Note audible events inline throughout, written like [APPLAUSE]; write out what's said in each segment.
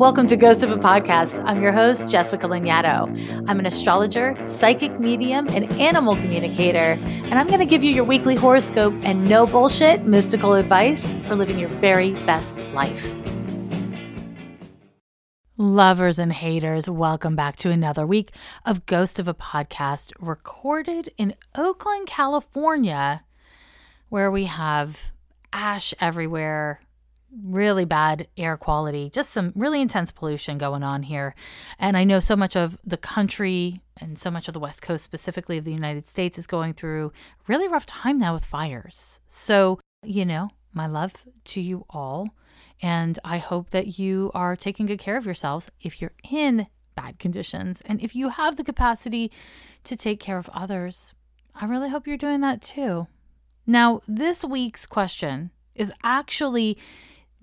Welcome to Ghost of a Podcast. I'm your host, Jessica Lanyadoo. I'm an astrologer, psychic medium, and animal communicator, and I'm going to give you your weekly horoscope and no bullshit mystical advice for living your very best life. Lovers and haters, welcome back to another week of Ghost of a Podcast recorded in Oakland, California, where we have ash everywhere really bad air quality, just some really intense pollution going on here. And I know so much of the country and so much of the West Coast, specifically of the United States, is going through really rough time now with fires. So, you know, my love to you all. And I hope that you are taking good care of yourselves if you're in bad conditions. And if you have the capacity to take care of others, I really hope you're doing that too. Now, this week's question is actually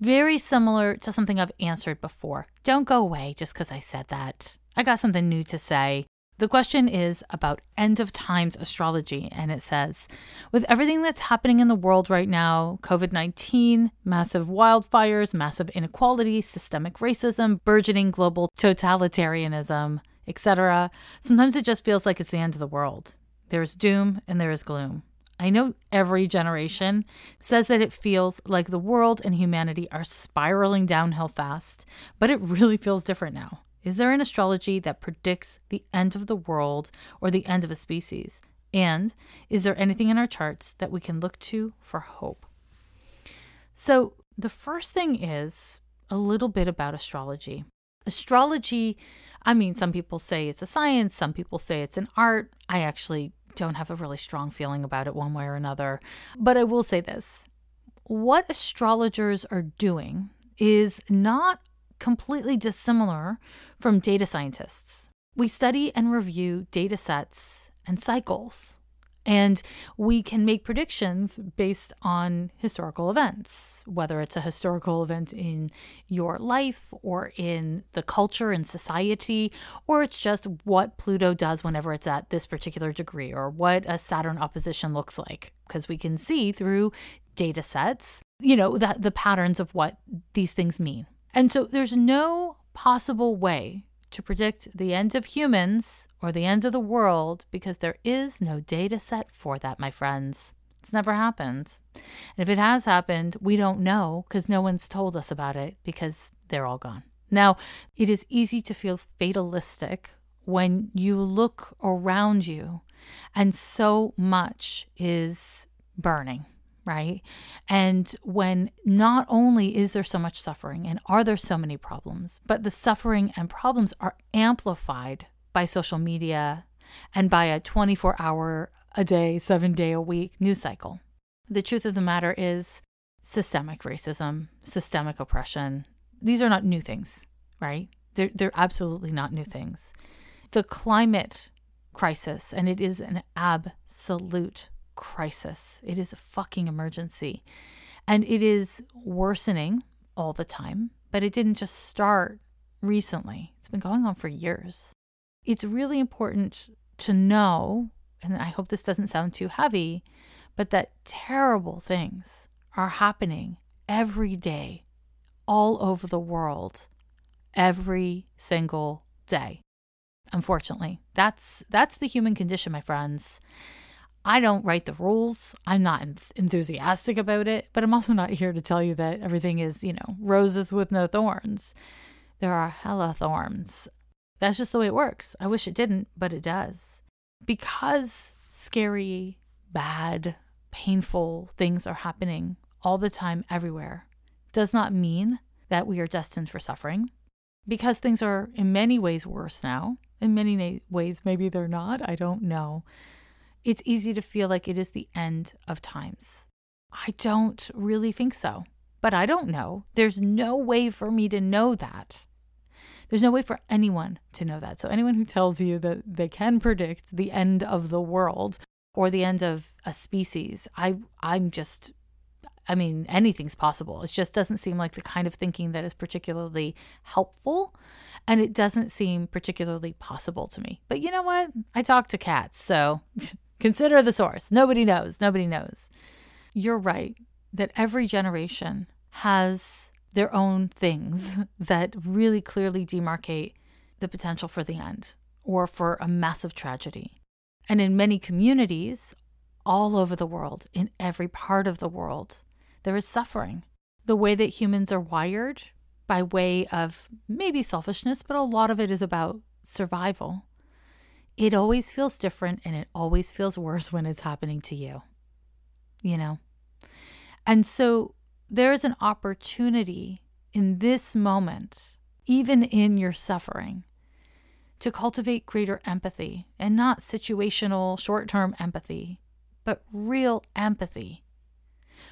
very similar to something I've answered before. Don't go away just because I said that. I got something new to say. The question is about end of times astrology, and it says With everything that's happening in the world right now COVID 19, massive wildfires, massive inequality, systemic racism, burgeoning global totalitarianism, etc., sometimes it just feels like it's the end of the world. There is doom and there is gloom. I know every generation says that it feels like the world and humanity are spiraling downhill fast, but it really feels different now. Is there an astrology that predicts the end of the world or the end of a species? And is there anything in our charts that we can look to for hope? So, the first thing is a little bit about astrology. Astrology, I mean, some people say it's a science, some people say it's an art. I actually don't have a really strong feeling about it one way or another. But I will say this what astrologers are doing is not completely dissimilar from data scientists. We study and review data sets and cycles and we can make predictions based on historical events, whether it's a historical event in your life or in the culture and society, or it's just what Pluto does whenever it's at this particular degree, or what a Saturn opposition looks like, because we can see through data sets, you know, the, the patterns of what these things mean. And so there's no possible way to predict the end of humans or the end of the world because there is no data set for that, my friends. It's never happened. And if it has happened, we don't know because no one's told us about it because they're all gone. Now, it is easy to feel fatalistic when you look around you and so much is burning right? And when not only is there so much suffering and are there so many problems, but the suffering and problems are amplified by social media and by a 24 hour a day, seven day a week news cycle. The truth of the matter is systemic racism, systemic oppression. These are not new things, right? They're, they're absolutely not new things. The climate crisis, and it is an absolute crisis. It is a fucking emergency. And it is worsening all the time, but it didn't just start recently. It's been going on for years. It's really important to know, and I hope this doesn't sound too heavy, but that terrible things are happening every day, all over the world, every single day. Unfortunately, that's that's the human condition, my friends. I don't write the rules. I'm not enthusiastic about it, but I'm also not here to tell you that everything is, you know, roses with no thorns. There are hella thorns. That's just the way it works. I wish it didn't, but it does. Because scary, bad, painful things are happening all the time, everywhere, does not mean that we are destined for suffering. Because things are in many ways worse now, in many ways, maybe they're not. I don't know it's easy to feel like it is the end of times. I don't really think so, but I don't know. There's no way for me to know that. There's no way for anyone to know that. So, anyone who tells you that they can predict the end of the world or the end of a species, I, I'm just, I mean, anything's possible. It just doesn't seem like the kind of thinking that is particularly helpful. And it doesn't seem particularly possible to me. But you know what? I talk to cats, so [LAUGHS] Consider the source. Nobody knows. Nobody knows. You're right that every generation has their own things [LAUGHS] that really clearly demarcate the potential for the end or for a massive tragedy. And in many communities all over the world, in every part of the world, there is suffering. The way that humans are wired, by way of maybe selfishness, but a lot of it is about survival. It always feels different and it always feels worse [LAUGHS] when it's happening to you. You know? And so there is an opportunity in this moment, even in your suffering, to cultivate greater empathy and not situational, short term empathy, but real empathy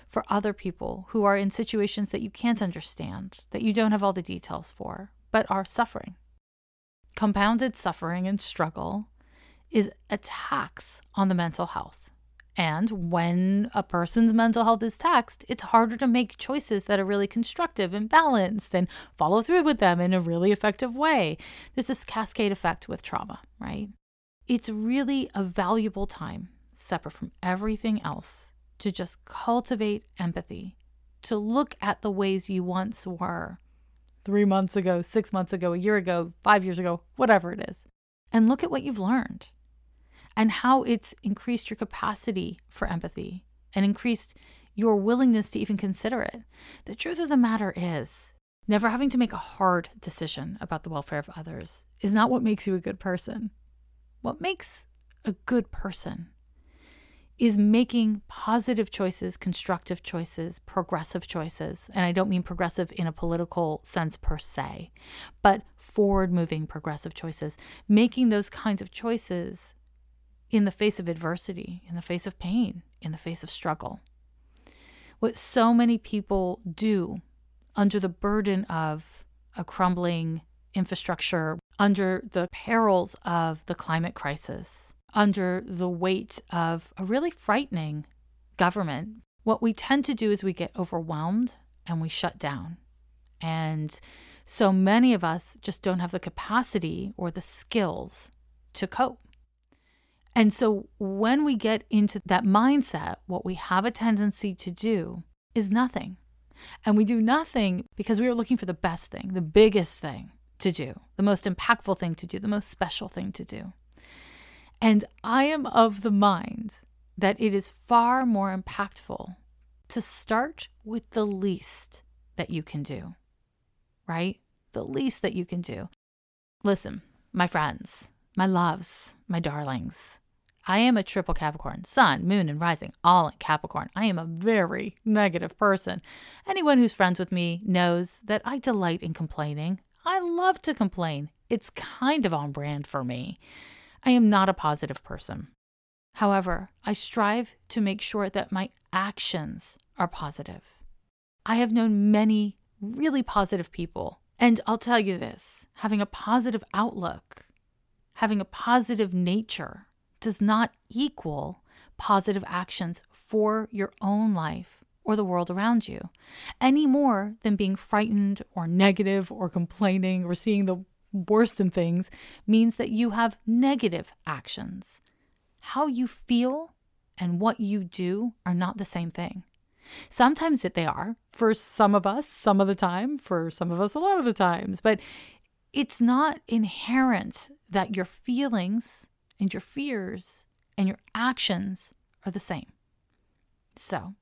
for other people who are in situations that you can't understand, that you don't have all the details for, but are suffering. Compounded suffering and struggle is a tax on the mental health. And when a person's mental health is taxed, it's harder to make choices that are really constructive and balanced and follow through with them in a really effective way. There's this cascade effect with trauma, right? It's really a valuable time, separate from everything else, to just cultivate empathy, to look at the ways you once were three months ago, six months ago, a year ago, five years ago, whatever it is, and look at what you've learned and how it's increased your capacity for empathy and increased your willingness to even consider it. The truth of the matter is, never having to make a hard decision about the welfare of others is not what makes you a good person. What makes a good person is making positive choices, constructive choices, progressive choices. And I don't mean progressive in a political sense per se, but forward moving progressive choices, making those kinds of choices in the face of adversity, in the face of pain, in the face of struggle. What so many people do under the burden of a crumbling infrastructure, under the perils of the climate crisis, under the weight of a really frightening government, what we tend to do is we get overwhelmed and we shut down. And so many of us just don't have the capacity or the skills to cope. And so when we get into that mindset, what we have a tendency to do is nothing. And we do nothing because we are looking for the best thing, the biggest thing to do, the most impactful thing to do, the most special thing to do. And I am of the mind that it is far more impactful to start with the least that you can do, right? The least that you can do. Listen, my friends, my loves, my darlings, I am a triple Capricorn, sun, moon, and rising, all in Capricorn. I am a very negative person. Anyone who's friends with me knows that I delight in complaining. I love to complain. It's kind of on brand for me. I am not a positive person. However, I strive to make sure that my actions are positive. I have known many really positive people. And I'll tell you this having a positive outlook, having a positive nature, does not equal positive actions for your own life or the world around you, any more than being frightened or negative or complaining or seeing the worst in things means that you have negative actions. How you feel and what you do are not the same thing. Sometimes it, they are for some of us, some of the time, for some of us, a lot of the times, but it's not inherent that your feelings and your fears and your actions are the same. So,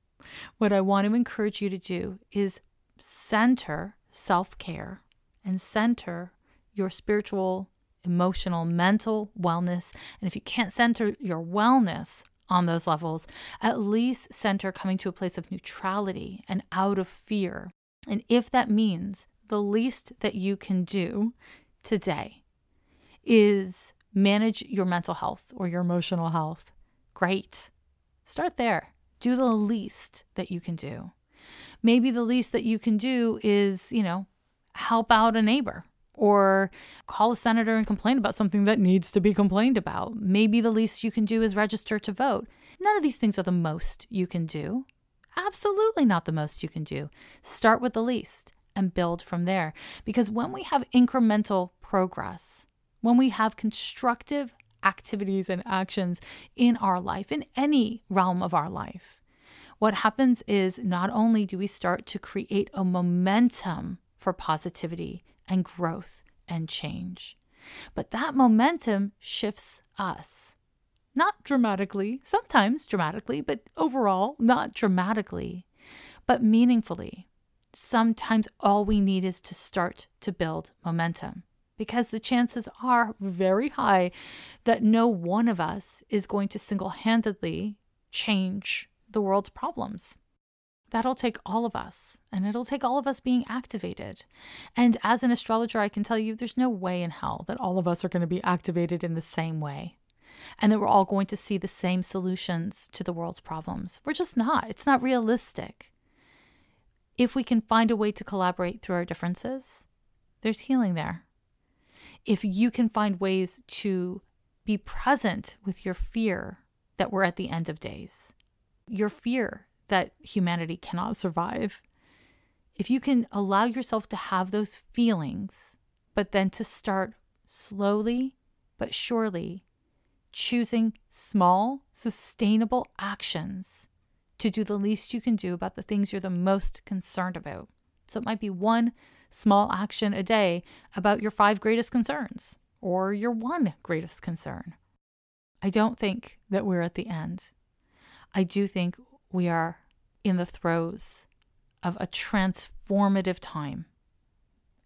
what I want to encourage you to do is center self care and center your spiritual, emotional, mental wellness. And if you can't center your wellness on those levels, at least center coming to a place of neutrality and out of fear. And if that means the least that you can do today is manage your mental health or your emotional health, great. Start there. Do the least that you can do. Maybe the least that you can do is, you know, help out a neighbor or call a senator and complain about something that needs to be complained about. Maybe the least you can do is register to vote. None of these things are the most you can do. Absolutely not the most you can do. Start with the least and build from there. Because when we have incremental progress, when we have constructive activities and actions in our life, in any realm of our life, what happens is not only do we start to create a momentum for positivity and growth and change, but that momentum shifts us. Not dramatically, sometimes dramatically, but overall, not dramatically, but meaningfully. Sometimes all we need is to start to build momentum because the chances are very high that no one of us is going to single handedly change the world's problems. That'll take all of us, and it'll take all of us being activated. And as an astrologer, I can tell you there's no way in hell that all of us are going to be activated in the same way and that we're all going to see the same solutions to the world's problems. We're just not. It's not realistic. If we can find a way to collaborate through our differences, there's healing there if you can find ways to be present with your fear that we're at the end of days, your fear that humanity cannot survive, if you can allow yourself to have those feelings, but then to start slowly but surely choosing small, sustainable actions to do the least you can do about the things you're the most concerned about. So it might be one small action a day about your five greatest concerns or your one greatest concern. I don't think that we're at the end. I do think we are in the throes of a transformative time.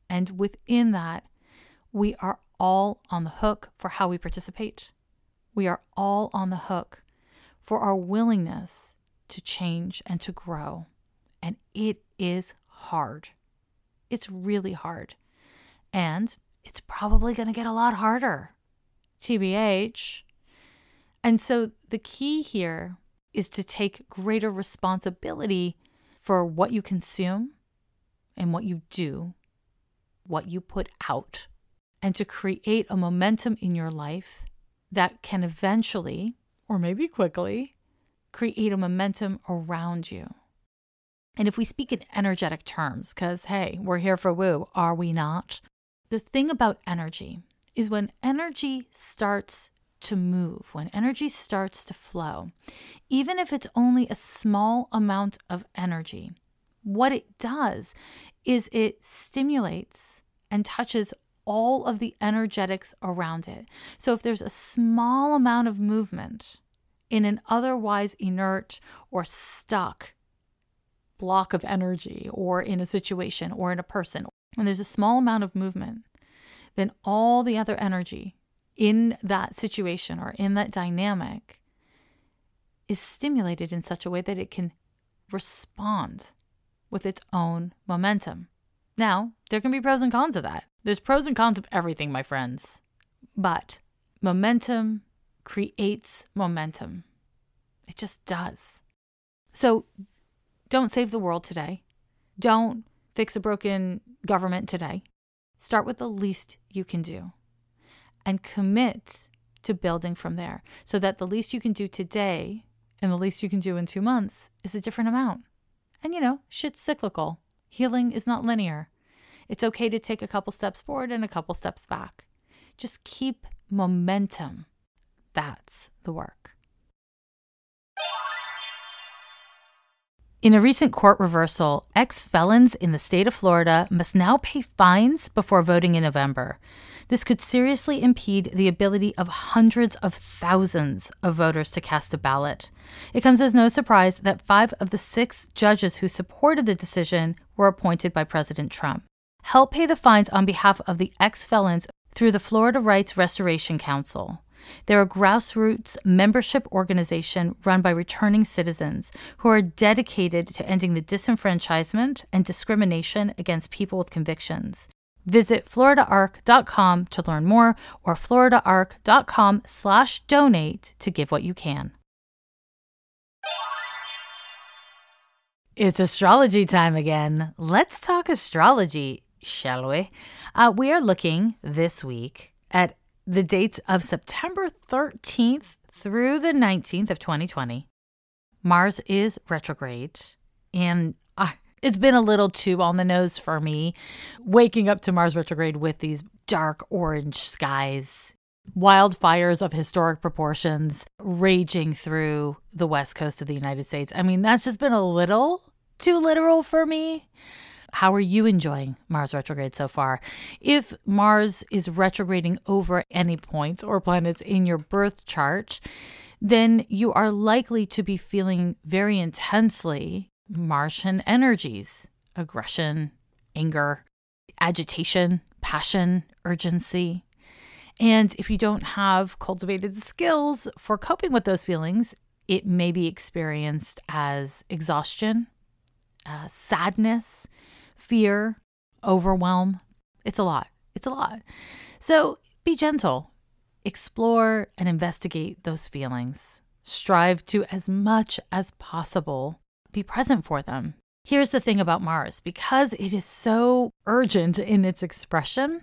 And within that, we are all on the hook for how we participate. We are all on the hook for our willingness to change and to grow. And it is hard. It's really hard. And it's probably going to get a lot harder. TBH. And so the key here is to take greater responsibility for what you consume and what you do, what you put out, and to create a momentum in your life that can eventually, or maybe quickly, create a momentum around you. And if we speak in energetic terms, because hey, we're here for woo, are we not? The thing about energy is when energy starts to move, when energy starts to flow, even if it's only a small amount of energy, what it does is it stimulates and touches all of the energetics around it. So if there's a small amount of movement in an otherwise inert or stuck block of energy or in a situation or in a person, when there's a small amount of movement, then all the other energy in that situation or in that dynamic is stimulated in such a way that it can respond with its own momentum. Now, there can be pros and cons of that. There's pros and cons of everything, my friends. But momentum creates momentum. It just does. So don't save the world today. Don't fix a broken government today. Start with the least you can do and commit to building from there so that the least you can do today and the least you can do in two months is a different amount. And you know, shit's cyclical. Healing is not linear. It's okay to take a couple steps forward and a couple steps back. Just keep momentum. That's the work. In a recent court reversal, ex felons in the state of Florida must now pay fines before voting in November. This could seriously impede the ability of hundreds of thousands of voters to cast a ballot. It comes as no surprise that five of the six judges who supported the decision were appointed by President Trump. Help pay the fines on behalf of the ex felons through the Florida Rights Restoration Council. They're a grassroots membership organization run by returning citizens who are dedicated to ending the disenfranchisement and discrimination against people with convictions. Visit floridarrc.com to learn more or floridarrc.com slash donate to give what you can. It's astrology time again. Let's talk astrology, shall we? Uh, we are looking this week at the dates of September 13th through the 19th of 2020. Mars is retrograde, and it's been a little too on the nose for me waking up to Mars retrograde with these dark orange skies. wildfires of historic proportions raging through the west coast of the United States. I mean, that's just been a little too literal for me. How are you enjoying Mars retrograde so far? If Mars is retrograding over any points or planets in your birth chart, then you are likely to be feeling very intensely Martian energies aggression, anger, agitation, passion, urgency. And if you don't have cultivated skills for coping with those feelings, it may be experienced as exhaustion, uh, sadness, fear, overwhelm. It's a lot. It's a lot. So be gentle. Explore and investigate those feelings. Strive to, as much as possible, be present for them. Here's the thing about Mars because it is so urgent in its expression,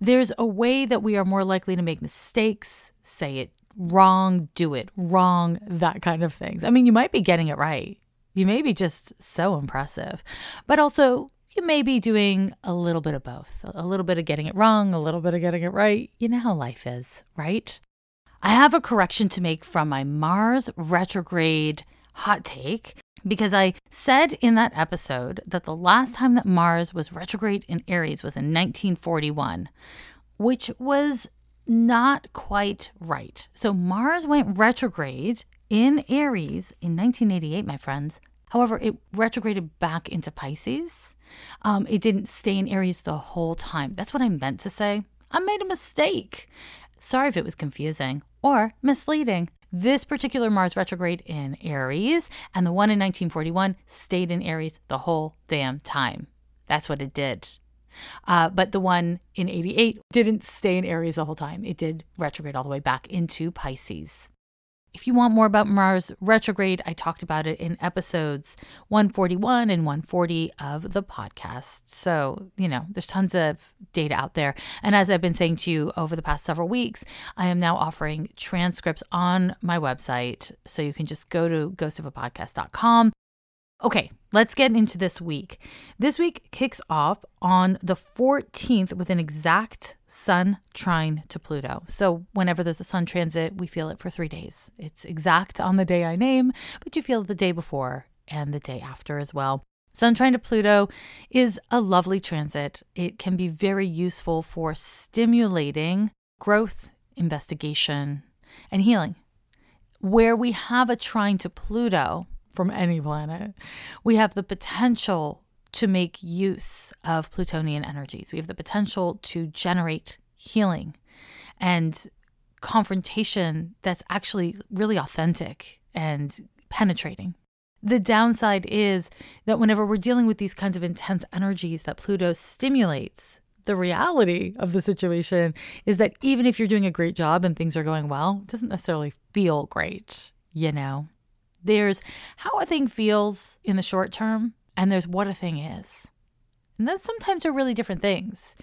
there's a way that we are more likely to make mistakes, say it wrong, do it wrong, that kind of things. I mean, you might be getting it right. You may be just so impressive, but also you may be doing a little bit of both a little bit of getting it wrong, a little bit of getting it right. You know how life is, right? I have a correction to make from my Mars retrograde hot take because I said in that episode that the last time that Mars was retrograde in Aries was in 1941, which was not quite right. So Mars went retrograde in Aries in 1988, my friends. However, it retrograded back into Pisces. Um, it didn't stay in Aries the whole time. That's what I meant to say. I made a mistake. Sorry if it was confusing or misleading. This particular Mars retrograde in Aries and the one in 1941 stayed in Aries the whole damn time. That's what it did. Uh, but the one in 88 didn't stay in Aries the whole time. It did retrograde all the way back into Pisces. If you want more about Mars retrograde, I talked about it in episodes 141 and 140 of the podcast. So, you know, there's tons of data out there. And as I've been saying to you over the past several weeks, I am now offering transcripts on my website. So you can just go to ghostofapodcast.com Okay, let's get into this week. This week kicks off on the 14th with an exact Sun trine to Pluto. So, whenever there's a Sun transit, we feel it for three days. It's exact on the day I name, but you feel it the day before and the day after as well. Sun trine to Pluto is a lovely transit. It can be very useful for stimulating growth, investigation, and healing. Where we have a trine to Pluto, from any planet, we have the potential to make use of Plutonian energies. We have the potential to generate healing and confrontation that's actually really authentic and penetrating. The downside is that whenever we're dealing with these kinds of intense energies that Pluto stimulates, the reality of the situation is that even if you're doing a great job and things are going well, it doesn't necessarily feel great, you know? There's how a thing feels in the short term, and there's what a thing is. And those sometimes are really different things.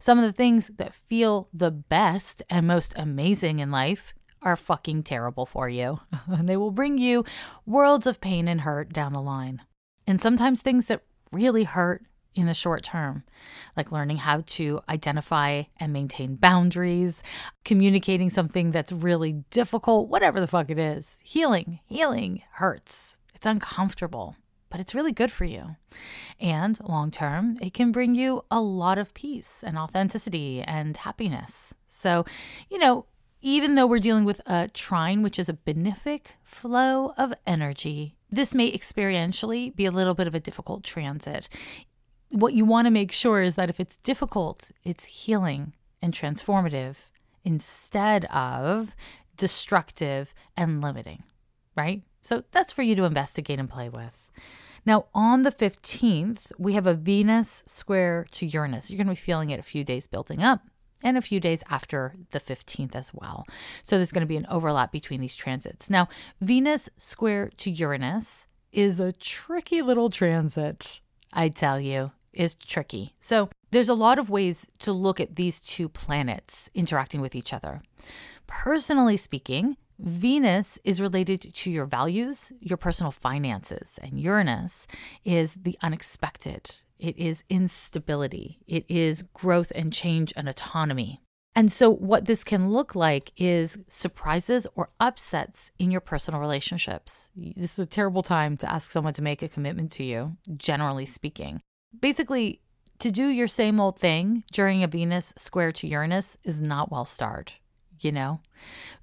Some of the things that feel the best and most amazing in life are fucking terrible for you, [LAUGHS] and they will bring you worlds of pain and hurt down the line. And sometimes things that really hurt in the short term, like learning how to identify and maintain boundaries, communicating something that's really difficult, whatever the fuck it is. Healing, healing hurts. It's uncomfortable, but it's really good for you. And long term, it can bring you a lot of peace and authenticity and happiness. So, you know, even though we're dealing with a trine, which is a benefic flow of energy, this may experientially be a little bit of a difficult transit what you want to make sure is that if it's difficult, it's healing and transformative instead of destructive and limiting, right? So that's for you to investigate and play with. Now, on the 15th, we have a Venus square to Uranus. You're going to be feeling it a few days building up and a few days after the 15th as well. So there's going to be an overlap between these transits. Now, Venus square to Uranus is a tricky little transit, I tell you is tricky. So there's a lot of ways to look at these two planets interacting with each other. Personally speaking, Venus is related to your values, your personal finances, and Uranus is the unexpected. It is instability. It is growth and change and autonomy. And so, what this can look like is surprises or upsets in your personal relationships. This is a terrible time to ask someone to make a commitment to you, generally speaking. Basically, to do your same old thing during a Venus square to Uranus is not well starred, you know?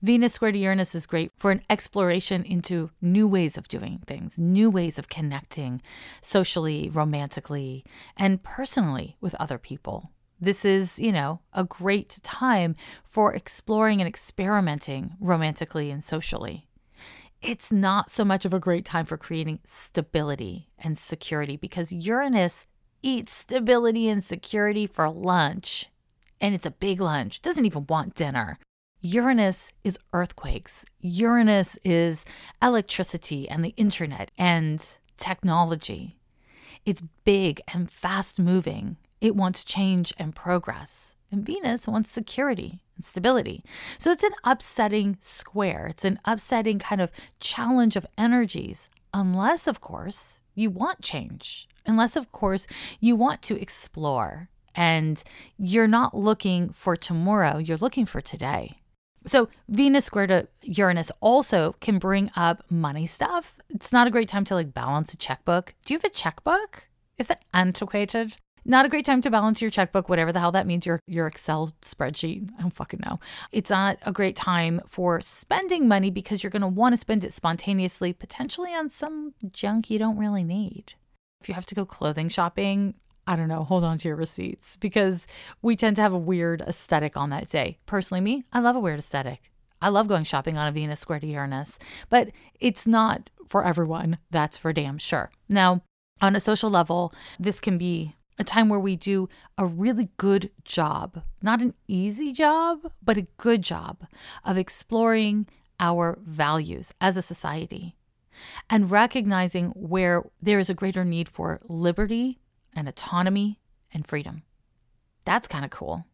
Venus square to Uranus is great for an exploration into new ways of doing things, new ways of connecting socially, romantically, and personally with other people. This is, you know, a great time for exploring and experimenting romantically and socially. It's not so much of a great time for creating stability and security because Uranus eats stability and security for lunch. And it's a big lunch, doesn't even want dinner. Uranus is earthquakes. Uranus is electricity and the internet and technology. It's big and fast moving. It wants change and progress. And Venus wants security and stability. So it's an upsetting square. It's an upsetting kind of challenge of energies, unless, of course, you want change, unless, of course, you want to explore and you're not looking for tomorrow, you're looking for today. So, Venus square to Uranus also can bring up money stuff. It's not a great time to like balance a checkbook. Do you have a checkbook? Is that antiquated? Not a great time to balance your checkbook, whatever the hell that means, your, your Excel spreadsheet. I don't fucking know. It's not a great time for spending money because you're going to want to spend it spontaneously, potentially on some junk you don't really need. If you have to go clothing shopping, I don't know, hold on to your receipts because we tend to have a weird aesthetic on that day. Personally, me, I love a weird aesthetic. I love going shopping on a Venus square to Uranus, but it's not for everyone. That's for damn sure. Now, on a social level, this can be a time where we do a really good job, not an easy job, but a good job of exploring our values as a society and recognizing where there is a greater need for liberty and autonomy and freedom. That's kind of cool.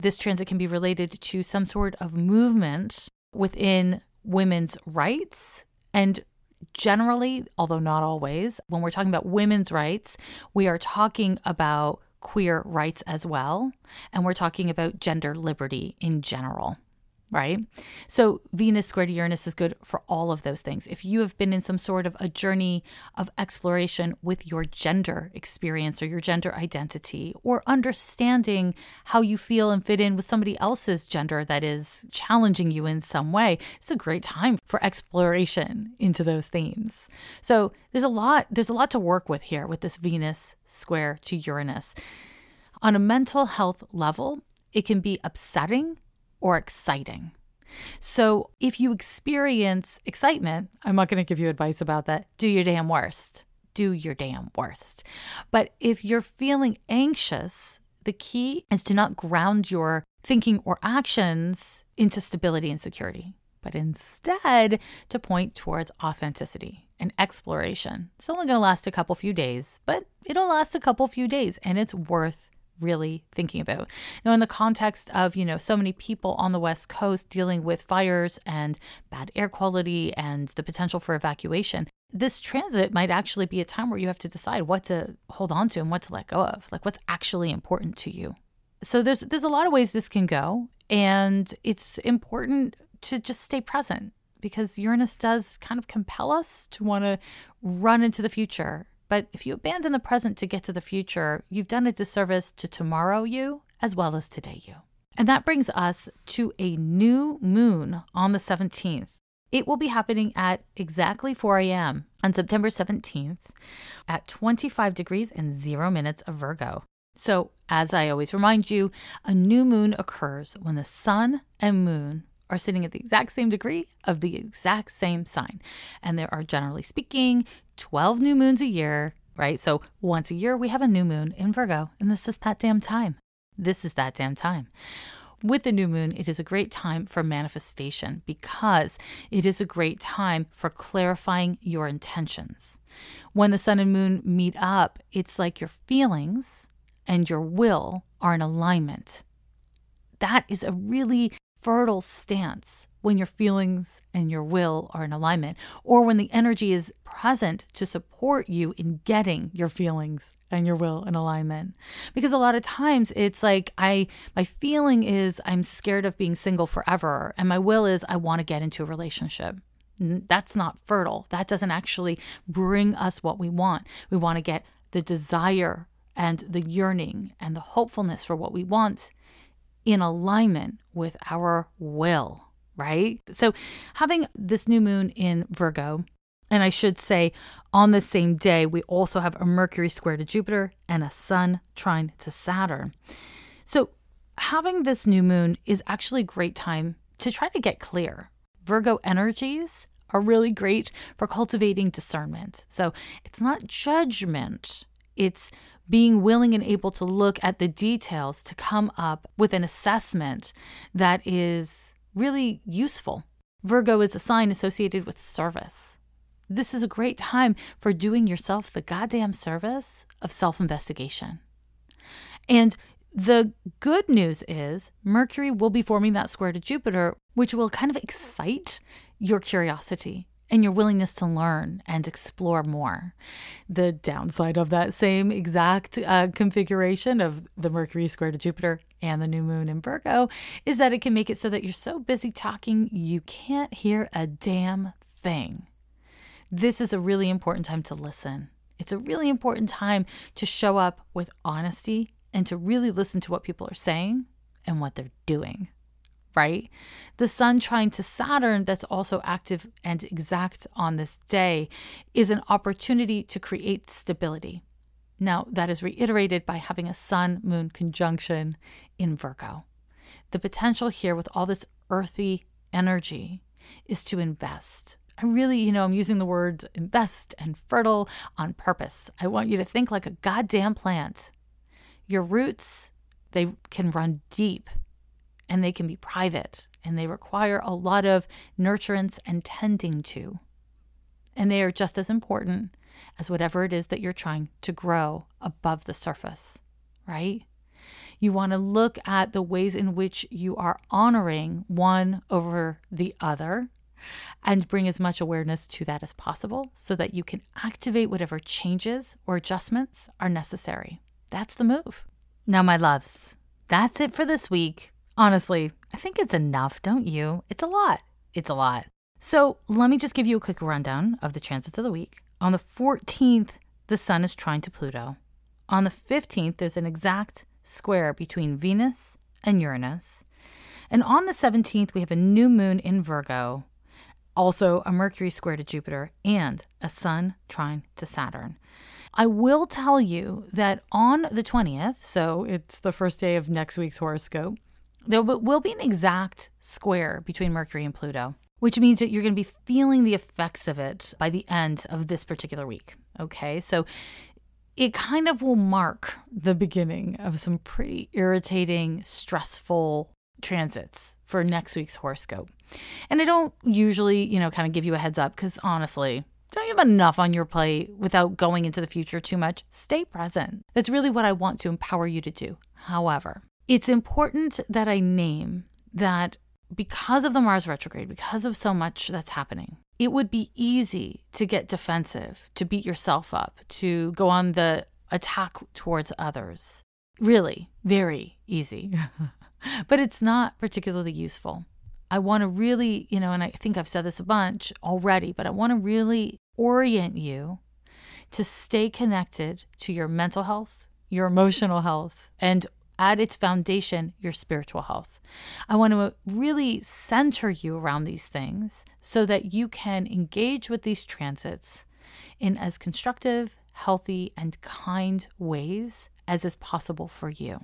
This transit can be related to some sort of movement within women's rights and generally, although not always, when we're talking about women's rights, we are talking about queer rights as well. And we're talking about gender liberty in general right? So Venus squared Uranus is good for all of those things. If you have been in some sort of a journey of exploration with your gender experience or your gender identity, or understanding how you feel and fit in with somebody else's gender that is challenging you in some way, it's a great time for exploration into those themes. So there's a lot, there's a lot to work with here with this Venus square to Uranus. On a mental health level, it can be upsetting or exciting. So if you experience excitement, I'm not going to give you advice about that. Do your damn worst. Do your damn worst. But if you're feeling anxious, the key is to not ground your thinking or actions into stability and security, but instead to point towards authenticity and exploration. It's only going to last a couple few days, but it'll last a couple few days and it's worth really thinking about. Now, in the context of, you know, so many people on the West Coast dealing with fires and bad air quality and the potential for evacuation, this transit might actually be a time where you have to decide what to hold on to and what to let go of, like what's actually important to you. So there's there's a lot of ways this can go, and it's important to just stay present because Uranus does kind of compel us to want to run into the future but if you abandon the present to get to the future, you've done a disservice to tomorrow you as well as today you. And that brings us to a new moon on the 17th. It will be happening at exactly 4 a.m. on September 17th at 25 degrees and 0 minutes of Virgo. So, as I always remind you, a new moon occurs when the sun and moon are sitting at the exact same degree of the exact same sign. And there are, generally speaking, 12 new moons a year, right? So once a year, we have a new moon in Virgo, and this is that damn time. This is that damn time. With the new moon, it is a great time for manifestation because it is a great time for clarifying your intentions. When the sun and moon meet up, it's like your feelings and your will are in alignment. That is a really fertile stance when your feelings and your will are in alignment, or when the energy is present to support you in getting your feelings and your will in alignment. Because a lot of times it's like I my feeling is I'm scared of being single forever and my will is I want to get into a relationship. That's not fertile. That doesn't actually bring us what we want. We want to get the desire and the yearning and the hopefulness for what we want in alignment with our will, right? So, having this new moon in Virgo, and I should say on the same day, we also have a Mercury square to Jupiter and a Sun trine to Saturn. So, having this new moon is actually a great time to try to get clear. Virgo energies are really great for cultivating discernment. So, it's not judgment, it's being willing and able to look at the details to come up with an assessment that is really useful. Virgo is a sign associated with service. This is a great time for doing yourself the goddamn service of self investigation. And the good news is Mercury will be forming that square to Jupiter, which will kind of excite your curiosity and your willingness to learn and explore more. The downside of that same exact uh, configuration of the Mercury square to Jupiter and the new moon in Virgo is that it can make it so that you're so busy talking you can't hear a damn thing. This is a really important time to listen. It's a really important time to show up with honesty and to really listen to what people are saying and what they're doing right? The sun trine to Saturn, that's also active and exact on this day, is an opportunity to create stability. Now, that is reiterated by having a sun moon conjunction in Virgo. The potential here with all this earthy energy is to invest. I really, you know, I'm using the words invest and fertile on purpose. I want you to think like a goddamn plant. Your roots, they can run deep and they can be private and they require a lot of nurturance and tending to. And they are just as important as whatever it is that you're trying to grow above the surface, right? You want to look at the ways in which you are honoring one over the other and bring as much awareness to that as possible so that you can activate whatever changes or adjustments are necessary. That's the move. Now, my loves, that's it for this week. Honestly, I think it's enough, don't you? It's a lot. It's a lot. So let me just give you a quick rundown of the transits of the week. On the 14th, the sun is trine to Pluto. On the 15th, there's an exact square between Venus and Uranus. And on the 17th, we have a new moon in Virgo, also a Mercury square to Jupiter, and a sun trine to Saturn. I will tell you that on the 20th, so it's the first day of next week's horoscope, there will be an exact square between Mercury and Pluto, which means that you're going to be feeling the effects of it by the end of this particular week. Okay, so it kind of will mark the beginning of some pretty irritating, stressful transits for next week's horoscope. And I don't usually, you know, kind of give you a heads up because honestly, don't you have enough on your plate without going into the future too much? Stay present. That's really what I want to empower you to do. However, it's important that I name that because of the Mars retrograde, because of so much that's happening, it would be easy to get defensive, to beat yourself up, to go on the attack towards others. Really, very easy. [LAUGHS] but it's not particularly useful. I want to really, you know, and I think I've said this a bunch already, but I want to really orient you to stay connected to your mental health, your emotional health, and at its foundation, your spiritual health. I want to really center you around these things so that you can engage with these transits in as constructive, healthy, and kind ways as is possible for you.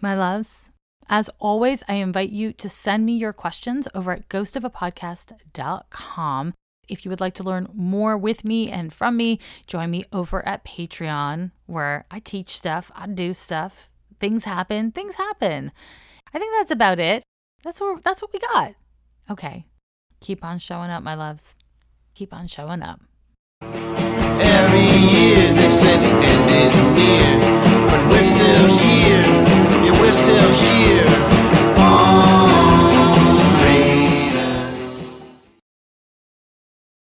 My loves, as always, I invite you to send me your questions over at ghostofapodcast.com. If you would like to learn more with me and from me, join me over at Patreon, where I teach stuff, I do stuff, things happen, things happen. I think that's about it. That's what that's what we got. Okay. Keep on showing up, my loves. Keep on showing up. Every year they say the end is near, but we're still here. Yeah, we're still here.